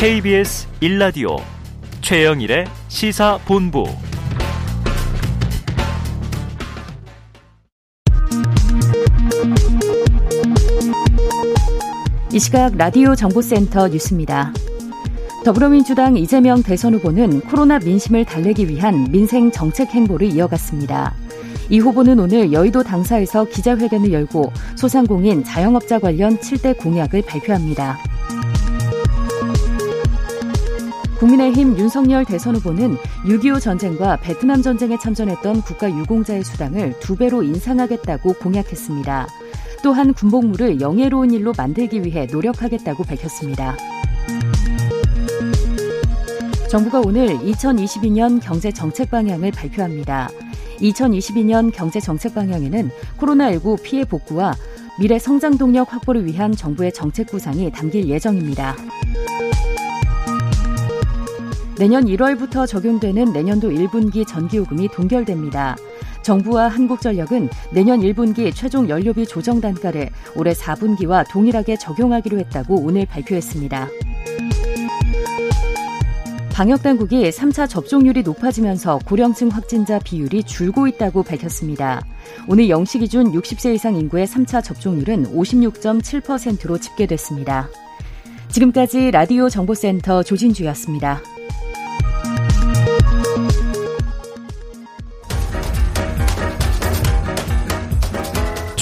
KBS 1라디오 최영일의 시사본부 이 시각 라디오 정보센터 뉴스입니다. 더불어민주당 이재명 대선 후보는 코로나 민심을 달래기 위한 민생 정책 행보를 이어갔습니다. 이 후보는 오늘 여의도 당사에서 기자회견을 열고 소상공인 자영업자 관련 7대 공약을 발표합니다. 국민의힘 윤석열 대선 후보는 6.25 전쟁과 베트남 전쟁에 참전했던 국가 유공자의 수당을 두 배로 인상하겠다고 공약했습니다. 또한 군복무를 영예로운 일로 만들기 위해 노력하겠다고 밝혔습니다. 정부가 오늘 2022년 경제 정책 방향을 발표합니다. 2022년 경제 정책 방향에는 코로나19 피해 복구와 미래 성장 동력 확보를 위한 정부의 정책 구상이 담길 예정입니다. 내년 1월부터 적용되는 내년도 1분기 전기요금이 동결됩니다. 정부와 한국전력은 내년 1분기 최종 연료비 조정 단가를 올해 4분기와 동일하게 적용하기로 했다고 오늘 발표했습니다. 방역당국이 3차 접종률이 높아지면서 고령층 확진자 비율이 줄고 있다고 밝혔습니다. 오늘 0시 기준 60세 이상 인구의 3차 접종률은 56.7%로 집계됐습니다. 지금까지 라디오 정보센터 조진주였습니다.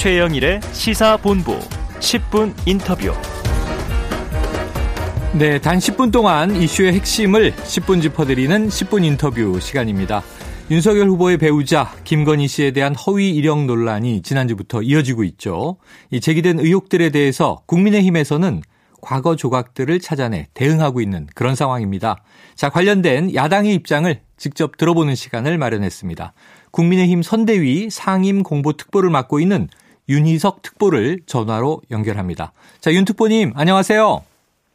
최영일의 시사본부 10분 인터뷰. 네, 단 10분 동안 이슈의 핵심을 10분 짚어드리는 10분 인터뷰 시간입니다. 윤석열 후보의 배우자 김건희 씨에 대한 허위 이력 논란이 지난주부터 이어지고 있죠. 이 제기된 의혹들에 대해서 국민의힘에서는 과거 조각들을 찾아내 대응하고 있는 그런 상황입니다. 자, 관련된 야당의 입장을 직접 들어보는 시간을 마련했습니다. 국민의힘 선대위 상임 공보 특보를 맡고 있는 윤희석 특보를 전화로 연결합니다. 자, 윤 특보님, 안녕하세요.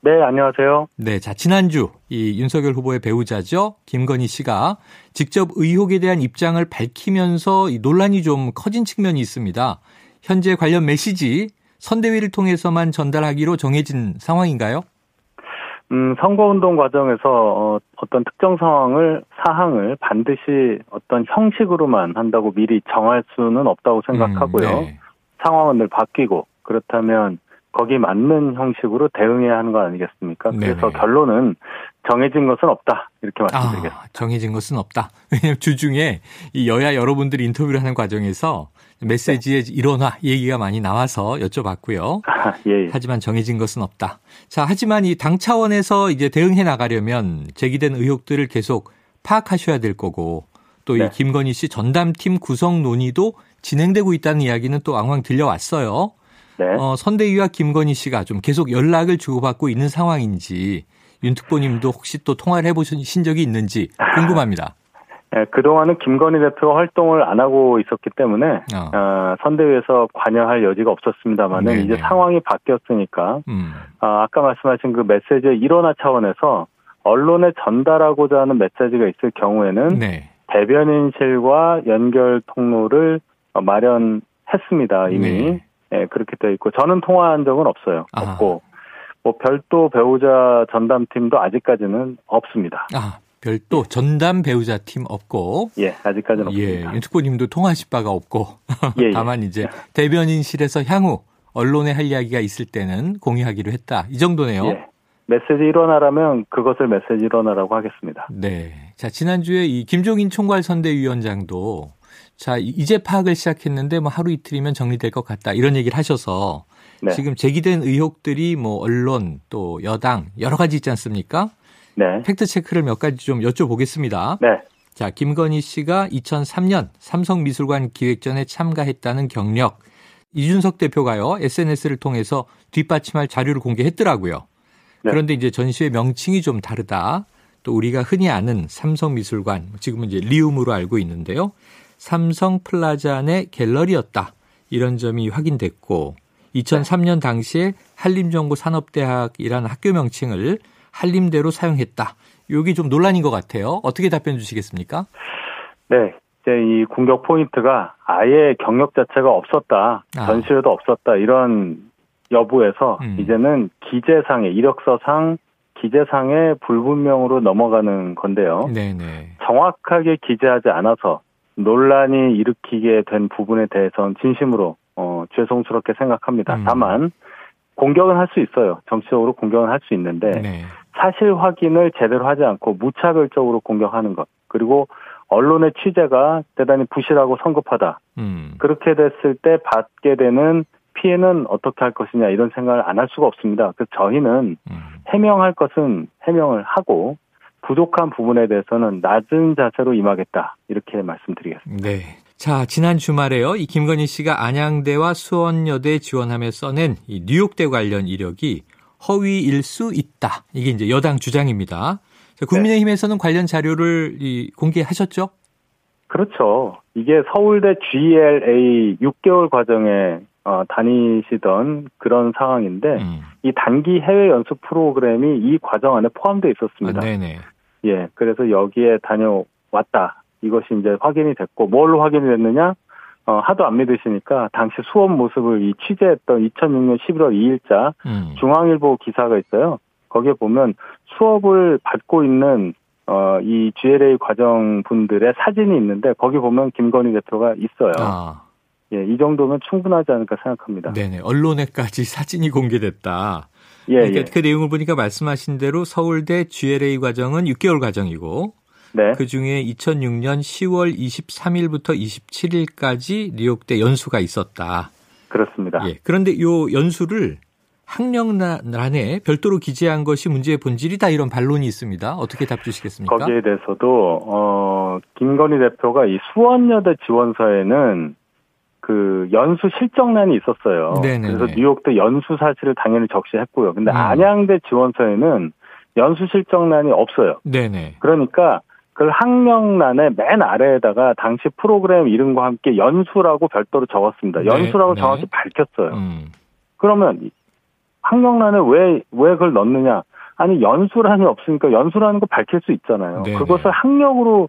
네, 안녕하세요. 네, 자, 지난주 이 윤석열 후보의 배우자죠. 김건희 씨가 직접 의혹에 대한 입장을 밝히면서 이 논란이 좀 커진 측면이 있습니다. 현재 관련 메시지 선대위를 통해서만 전달하기로 정해진 상황인가요? 음, 선거운동 과정에서 어, 어떤 특정 상황을 사항을 반드시 어떤 형식으로만 한다고 미리 정할 수는 없다고 생각하고요. 음, 네. 상황은 늘 바뀌고 그렇다면 거기 맞는 형식으로 대응해야 하는 거 아니겠습니까? 그래서 네네. 결론은 정해진 것은 없다 이렇게 말씀드리겠습니다. 아, 정해진 것은 없다. 왜냐하면 주중에 이 여야 여러분들이 인터뷰를 하는 과정에서 메시지의 네. 일원화 얘기가 많이 나와서 여쭤봤고요. 아, 예, 예. 하지만 정해진 것은 없다. 자, 하지만 이 당 차원에서 이제 대응해 나가려면 제기된 의혹들을 계속 파악하셔야 될 거고 또이 네. 김건희 씨 전담팀 구성 논의도 진행되고 있다는 이야기는 또 왕왕 들려왔어요. 네. 어, 선대위와 김건희 씨가 좀 계속 연락을 주고받고 있는 상황인지 윤 특보님도 혹시 또 통화를 해보신 적이 있는지 궁금합니다. 네, 그동안은 김건희 대표가 활동을 안 하고 있었기 때문에 어. 어, 선대위에서 관여할 여지가 없었습니다만 이제 상황이 바뀌었으니까 음. 어, 아까 말씀하신 그 메시지의 일원화 차원에서 언론에 전달하고자 하는 메시지가 있을 경우에는 네. 대변인실과 연결 통로를 마련했습니다 이미 네. 네, 그렇게 되어 있고 저는 통화한 적은 없어요 아. 없고 뭐 별도 배우자 전담팀도 아직까지는 없습니다. 아. 별도 전담 배우자 팀 없고 예 아직까지는 예, 없습니다. 예 윤특보님도 통화하실 바가 없고 예, 예. 다만 이제 대변인실에서 향후 언론에 할 이야기가 있을 때는 공유하기로 했다 이 정도네요. 예. 메시지 일어나라면 그것을 메시지 일어나라고 하겠습니다. 네. 자, 지난주에 이 김종인 총괄 선대위원장도 자, 이제 파악을 시작했는데 뭐 하루 이틀이면 정리될 것 같다. 이런 얘기를 하셔서 네. 지금 제기된 의혹들이 뭐 언론 또 여당 여러 가지 있지 않습니까? 네. 팩트 체크를 몇 가지 좀 여쭤보겠습니다. 네. 자, 김건희 씨가 2003년 삼성미술관 기획전에 참가했다는 경력 이준석 대표가요 SNS를 통해서 뒷받침할 자료를 공개했더라고요. 네. 그런데 이제 전시회 명칭이 좀 다르다. 또 우리가 흔히 아는 삼성미술관, 지금은 이제 리움으로 알고 있는데요. 삼성 플라자 내 갤러리였다. 이런 점이 확인됐고 2003년 당시에 한림정보산업대학이라는 학교 명칭을 한림대로 사용했다. 여기 좀 논란인 것 같아요. 어떻게 답변 주시겠습니까? 네. 이제 이 공격 포인트가 아예 경력 자체가 없었다. 아. 전시회도 없었다. 이런 여부에서 음. 이제는 기재상의 이력서상 기재상의 불분명으로 넘어가는 건데요. 네네. 정확하게 기재하지 않아서 논란이 일으키게 된 부분에 대해서는 진심으로 어, 죄송스럽게 생각합니다. 음. 다만 공격은 할 수 있어요. 정치적으로 공격은 할 수 있는데 네. 사실 확인을 제대로 하지 않고 무차별적으로 공격하는 것 그리고 언론의 취재가 대단히 부실하고 성급하다. 음. 그렇게 됐을 때 받게 되는 피해는 어떻게 할 것이냐 이런 생각을 안 할 수가 없습니다. 그래서 저희는 음. 해명할 것은 해명을 하고 부족한 부분에 대해서는 낮은 자세로 임하겠다 이렇게 말씀드리겠습니다. 네. 자, 지난 주말에요. 이 김건희 씨가 안양대와 수원여대 지원하며 써낸 이 뉴욕대 관련 이력이 허위일 수 있다. 이게 이제 여당 주장입니다. 자, 국민의힘에서는 네. 관련 자료를 이 공개하셨죠? 그렇죠. 이게 서울대 GLA 6개월 과정에 어, 다니시던 그런 상황인데 음. 이 단기 해외 연수 프로그램이 이 과정 안에 포함되어 있었습니다. 아, 네네. 예, 그래서 여기에 다녀왔다. 이것이 이제 확인이 됐고 뭘로 확인이 됐느냐? 어, 하도 안 믿으시니까 당시 수업 모습을 이 취재했던 2006년 11월 2일자 음. 중앙일보 기사가 있어요. 거기에 보면 수업을 받고 있는 어, 이 GLA 과정 분들의 사진이 있는데 거기 보면 김건희 대표가 있어요. 아. 예, 이 정도면 충분하지 않을까 생각합니다. 네네. 언론에까지 사진이 공개됐다. 예, 그러니까 예. 그 내용을 보니까 말씀하신 대로 서울대 GLA 과정은 6개월 과정이고 네. 그 중에 2006년 10월 23일부터 27일까지 뉴욕대 연수가 있었다. 그렇습니다. 예. 그런데 요 연수를 학령란에 별도로 기재한 것이 문제의 본질이다 이런 반론이 있습니다. 어떻게 답 주시겠습니까? 거기에 대해서도 어 김건희 대표가 이 수원여대 지원서에는 그 연수 실적란이 있었어요. 네네네. 그래서 뉴욕도 연수 사실을 당연히 적시했고요. 근데 음. 안양대 지원서에는 연수 실적란이 없어요. 네네. 그러니까 그 학령란의 맨 아래에다가 당시 프로그램 이름과 함께 연수라고 별도로 적었습니다. 네, 연수라고 네. 정확히 밝혔어요. 음. 그러면 학령란에 왜, 왜 그걸 넣느냐? 아니, 연수란이 없으니까 연수라는 거 밝힐 수 있잖아요. 네네. 그것을 학력으로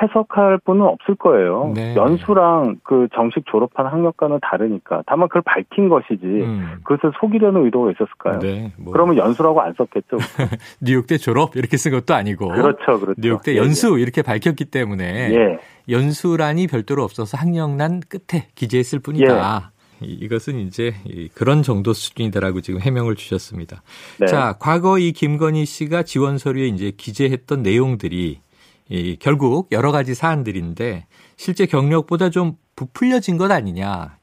해석할 분은 없을 거예요. 네. 연수랑 그 정식 졸업한 학력과는 다르니까. 다만 그걸 밝힌 것이지. 음. 그것을 속이려는 의도가 있었을까요? 네, 뭐. 그러면 연수라고 안 썼겠죠. 뉴욕대 졸업 이렇게 쓴 것도 아니고. 그렇죠, 그렇죠. 뉴욕대 예, 연수 예. 이렇게 밝혔기 때문에 예. 연수란이 별도로 없어서 학력란 끝에 기재했을 뿐이다. 예. 이것은 이제 그런 정도 수준이다라고 지금 해명을 주셨습니다. 네. 자, 과거 이 김건희 씨가 지원 서류에 이제 기재했던 내용들이 이 결국 여러 가지 사안들인데 실제 경력보다 좀 부풀려진 것 아니냐.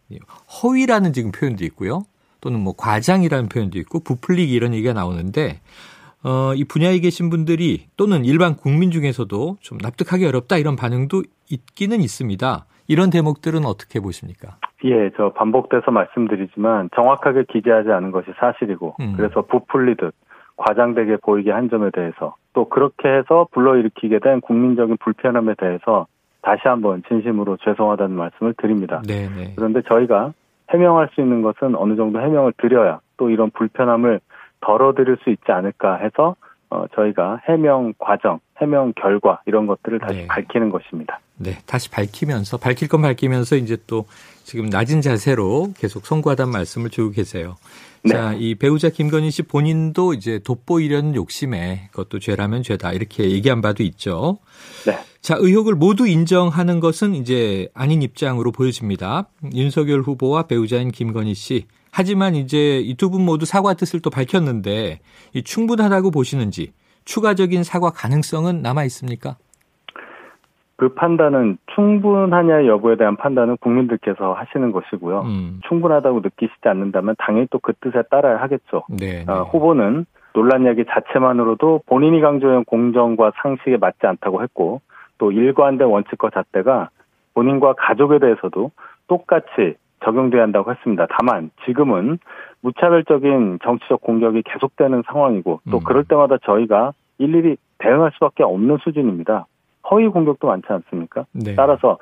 허위라는 지금 표현도 있고요. 또는 뭐 과장이라는 표현도 있고 부풀리기 이런 얘기가 나오는데 어, 이 분야에 계신 분들이 또는 일반 국민 중에서도 좀 납득하기 어렵다 이런 반응도 있기는 있습니다. 이런 대목들은 어떻게 보십니까? 예, 저 반복돼서 말씀드리지만 정확하게 기재하지 않은 것이 사실이고 음. 그래서 부풀리듯 과장되게 보이게 한 점에 대해서 또 그렇게 해서 불러일으키게 된 국민적인 불편함에 대해서 다시 한번 진심으로 죄송하다는 말씀을 드립니다. 네네. 네. 그런데 저희가 해명할 수 있는 것은 어느 정도 해명을 드려야 또 이런 불편함을 덜어드릴 수 있지 않을까 해서 어, 저희가 해명 과정, 해명 결과 이런 것들을 다시 네. 밝히는 것입니다. 네, 다시 밝히면서 밝힐 건 밝히면서 이제 또 지금 낮은 자세로 계속 송구하다는 말씀을 주고 계세요. 네. 자, 이 배우자 김건희 씨 본인도 이제 돋보이려는 욕심에 그것도 죄라면 죄다 이렇게 얘기한 바도 있죠. 네. 자, 의혹을 모두 인정하는 것은 이제 아닌 입장으로 보여집니다. 윤석열 후보와 배우자인 김건희 씨. 하지만 이제 이 두 분 모두 사과 뜻을 또 밝혔는데 충분하다고 보시는지 추가적인 사과 가능성은 남아 있습니까? 그 판단은 충분하냐 여부에 대한 판단은 국민들께서 하시는 것이고요. 음. 충분하다고 느끼시지 않는다면 당연히 또 그 뜻에 따라야 하겠죠. 네, 네. 어, 후보는 논란 이야기 자체만으로도 본인이 강조한 공정과 상식에 맞지 않다고 했고 또 일관된 원칙과 잣대가 본인과 가족에 대해서도 똑같이 적용돼야 한다고 했습니다. 다만 지금은 무차별적인 정치적 공격이 계속되는 상황이고 또 음. 그럴 때마다 저희가 일일이 대응할 수밖에 없는 수준입니다. 허위 공격도 많지 않습니까? 네. 따라서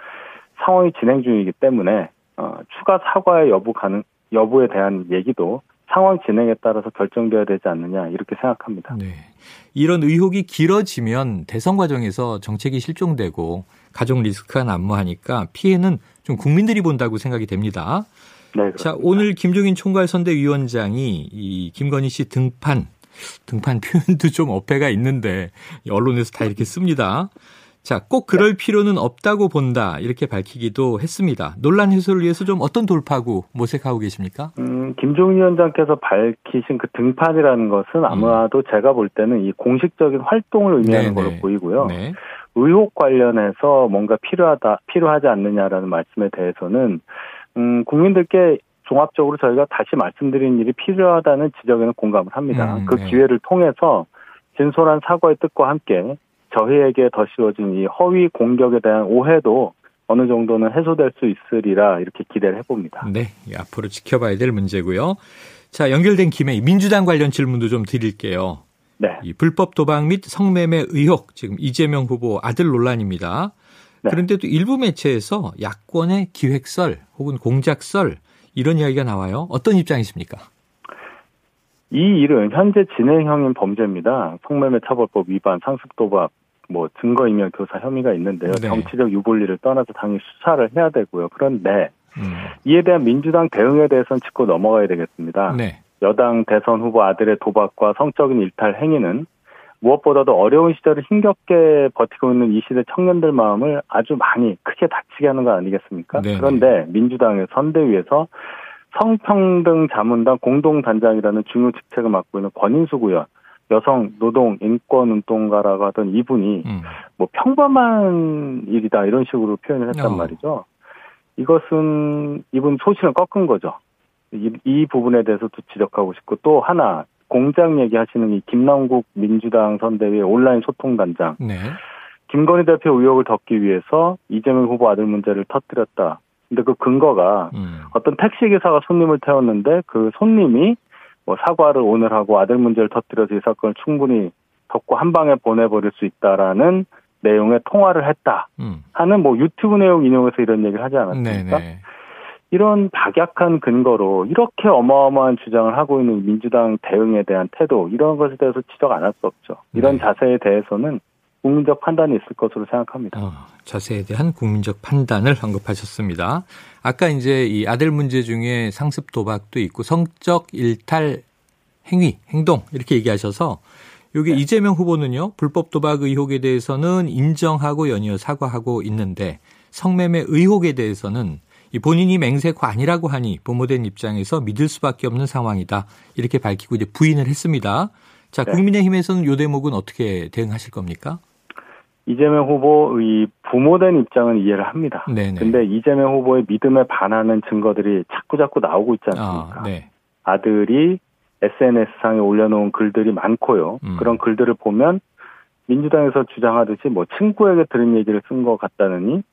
상황이 진행 중이기 때문에 어, 추가 사과의 여부 가능 여부에 대한 얘기도 상황 진행에 따라서 결정돼야 되지 않느냐 이렇게 생각합니다. 네. 이런 의혹이 길어지면 대선 과정에서 정책이 실종되고 가족 리스크가 난무하니까 피해는 좀 국민들이 본다고 생각이 됩니다. 네, 자, 오늘 김종인 총괄 선대위원장이 이 김건희 씨 등판 등판 표현도 좀 어폐가 있는데 언론에서 다 이렇게 씁니다. 자, 꼭 그럴 네. 필요는 없다고 본다. 이렇게 밝히기도 했습니다. 논란 해소를 위해서 좀 어떤 돌파구 모색하고 계십니까? 음, 김종인 위원장께서 밝히신 그 등판이라는 것은 아마도 음. 제가 볼 때는 이 공식적인 활동을 의미하는 네네. 걸로 보이고요. 네. 의혹 관련해서 뭔가 필요하다, 필요하지 않느냐라는 말씀에 대해서는, 음, 국민들께 종합적으로 저희가 다시 말씀드린 일이 필요하다는 지적에는 공감을 합니다. 음, 그 네. 기회를 통해서 진솔한 사과의 뜻과 함께 저희에게 더 씌워진 이 허위 공격에 대한 오해도 어느 정도는 해소될 수 있으리라 이렇게 기대를 해봅니다. 네, 앞으로 지켜봐야 될 문제고요. 자, 연결된 김에 민주당 관련 질문도 좀 드릴게요. 네. 이 불법 도박 및 성매매 의혹 지금 이재명 후보 아들 논란입니다. 네. 그런데 도 일부 매체에서 야권의 기획설 혹은 공작설 이런 이야기가 나와요. 어떤 입장이십니까? 이 일은 현재 진행형인 범죄입니다. 성매매 처벌법 위반, 상습 도박, 뭐 증거인멸 교사 혐의가 있는데요. 네. 정치적 유불리를 떠나서 당연히 수사를 해야 되고요. 그런데 음. 이에 대한 민주당 대응에 대해서는 짚고 넘어가야 되겠습니다. 네. 여당 대선 후보 아들의 도박과 성적인 일탈 행위는 무엇보다도 어려운 시절을 힘겹게 버티고 있는 이 시대 청년들 마음을 아주 많이 크게 다치게 하는 거 아니겠습니까? 네네. 그런데 민주당의 선대위에서 성평등 자문단 공동단장이라는 중요 직책을 맡고 있는 권인숙 의원, 여성 노동 인권 운동가라고 하던 이분이 음. 뭐 평범한 일이다 이런 식으로 표현을 했단 어. 말이죠. 이것은 이분 소신을 꺾은 거죠. 이, 이 부분에 대해서도 지적하고 싶고 또 하나 공장 얘기하시는 이 김남국 민주당 선대위 온라인 소통 단장. 네. 김건희 대표 의혹을 덮기 위해서 이재명 후보 아들 문제를 터뜨렸다. 근데 그 근거가 음. 어떤 택시 기사가 손님을 태웠는데 그 손님이 뭐 사과를 오늘 하고 아들 문제를 터뜨려서 이 사건을 충분히 덮고 한 방에 보내버릴 수 있다라는 내용의 통화를 했다 음. 하는 뭐 유튜브 내용 인용해서 이런 얘기를 하지 않았습니까? 네네. 이런 박약한 근거로 이렇게 어마어마한 주장을 하고 있는 민주당 대응에 대한 태도 이런 것에 대해서 지적 안 할 수 없죠. 이런 네. 자세에 대해서는 국민적 판단이 있을 것으로 생각합니다. 어, 자세에 대한 국민적 판단을 언급하셨습니다. 아까 이제 이 아들 문제 중에 상습 도박도 있고 성적 일탈 행위, 행동 이렇게 얘기하셔서 여기 네. 이재명 후보는요 불법 도박 의혹에 대해서는 인정하고 연이어 사과하고 있는데 성매매 의혹에 대해서는 이 본인이 맹세코 아니라고 하니 부모된 입장에서 믿을 수밖에 없는 상황이다 이렇게 밝히고 이제 부인을 했습니다. 자 네. 국민의힘에서는 요 대목은 어떻게 대응하실 겁니까? 이재명 후보의 부모된 입장은 이해를 합니다. 네네. 근데 이재명 후보의 믿음에 반하는 증거들이 자꾸 자꾸 나오고 있지 않습니까? 아, 네. 아들이 SNS상에 올려놓은 글들이 많고요. 음. 그런 글들을 보면 민주당에서 주장하듯이 뭐 친구에게 들은 얘기를 쓴 것 같다느니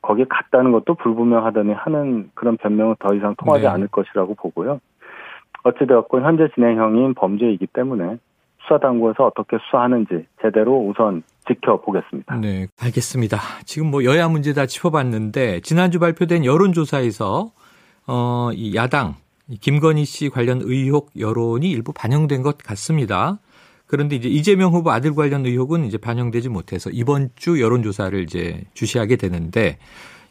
거기에 갔다는 것도 불분명하다니 하는 그런 변명은 더 이상 통하지 네. 않을 것이라고 보고요. 어찌되었건 현재 진행형인 범죄이기 때문에 수사당국에서 어떻게 수사하는지 제대로 우선 지켜보겠습니다. 네, 알겠습니다. 지금 뭐 여야 문제 다 짚어봤는데 지난주 발표된 여론조사에서 어, 이 야당 김건희 씨 관련 의혹 여론이 일부 반영된 것 같습니다. 그런데 이제 이재명 후보 아들 관련 의혹은 이제 반영되지 못해서 이번 주 여론조사를 이제 주시하게 되는데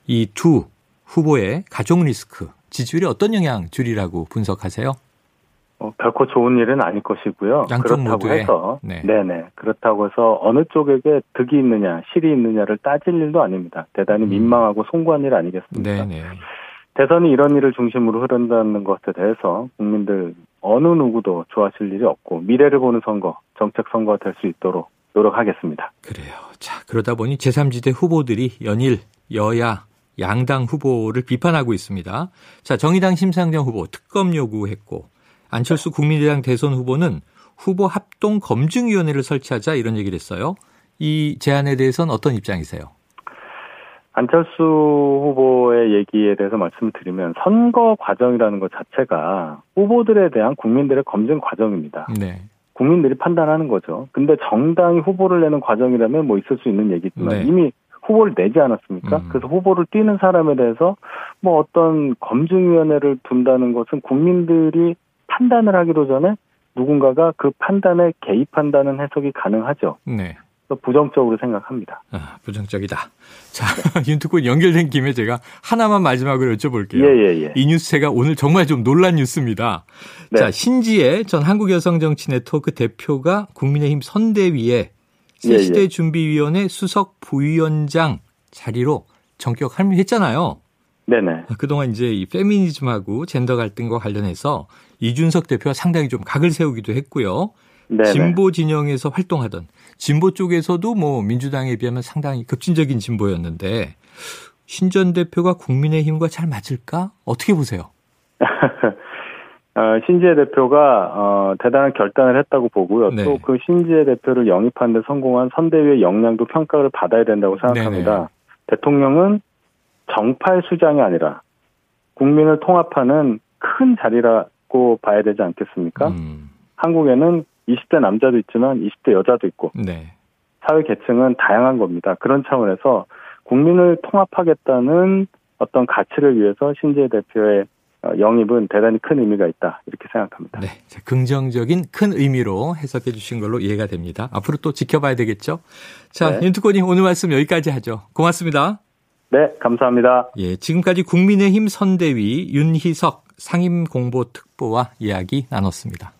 이 두 후보의 가족 리스크 지지율에 어떤 영향 줄이라고 분석하세요? 어, 결코 좋은 일은 아닐 것이고요. 그렇다고 모두에. 해서 네. 네네 그렇다고 해서 어느 쪽에게 득이 있느냐 실이 있느냐를 따질 일도 아닙니다. 대단히 음. 민망하고 송구한 일 아니겠습니까? 네네. 대선이 이런 일을 중심으로 흐른다는 것에 대해서 국민들 어느 누구도 좋아하실 일이 없고 미래를 보는 선거, 정책 선거가 될 수 있도록 노력하겠습니다. 그래요. 자 그러다 보니 제3지대 후보들이 연일 여야 양당 후보를 비판하고 있습니다. 자 정의당 심상정 후보 특검 요구했고 안철수 국민의당 대선 후보는 후보 합동 검증위원회를 설치하자 이런 얘기를 했어요. 이 제안에 대해서는 어떤 입장이세요? 안철수 후보의 얘기에 대해서 말씀을 드리면 선거 과정이라는 것 자체가 후보들에 대한 국민들의 검증 과정입니다. 네. 국민들이 판단하는 거죠. 근데 정당이 후보를 내는 과정이라면 뭐 있을 수 있는 얘기지만 네. 이미 후보를 내지 않았습니까? 음. 그래서 후보를 띄는 사람에 대해서 뭐 어떤 검증위원회를 둔다는 것은 국민들이 판단을 하기도 전에 누군가가 그 판단에 개입한다는 해석이 가능하죠. 네. 부정적으로 생각합니다. 아, 부정적이다. 자, 윤특권 연결된 김에 제가 하나만 마지막으로 여쭤볼게요. 예, 예, 예. 이 뉴스가 오늘 정말 좀 놀란 뉴스입니다. 네. 자, 신지혜 전 한국여성정치 네트워크 대표가 국민의힘 선대위에 새시대 예, 예. 준비위원회 수석 부위원장 자리로 전격 합류했잖아요. 네네. 아, 그동안 이제 이 페미니즘하고 젠더 갈등과 관련해서 이준석 대표가 상당히 좀 각을 세우기도 했고요. 네네. 진보 진영에서 활동하던 진보 쪽에서도 뭐 민주당에 비하면 상당히 급진적인 진보였는데 신전 대표가 국민의힘과 잘 맞을까? 어떻게 보세요? 어, 신지혜 대표가 어, 대단한 결단을 했다고 보고요. 네. 또그 신지혜 대표를 영입하는 데 성공한 선대위의 역량도 평가를 받아야 된다고 생각합니다. 네네. 대통령은 정파의 수장이 아니라 국민을 통합하는 큰 자리라고 봐야 되지 않겠습니까? 음. 한국에는 20대 남자도 있지만 20대 여자도 있고 네. 사회 계층은 다양한 겁니다. 그런 차원에서 국민을 통합하겠다는 어떤 가치를 위해서 신재 대표의 어, 영입은 대단히 큰 의미가 있다 이렇게 생각합니다. 네, 긍정적인 큰 의미로 해석해 주신 걸로 이해가 됩니다. 앞으로 또 지켜봐야 되겠죠. 자, 네. 윤특권님 오늘 말씀 여기까지 하죠. 고맙습니다. 네, 감사합니다. 예, 지금까지 국민의힘 선대위 윤희석 상임공보특보와 이야기 나눴습니다.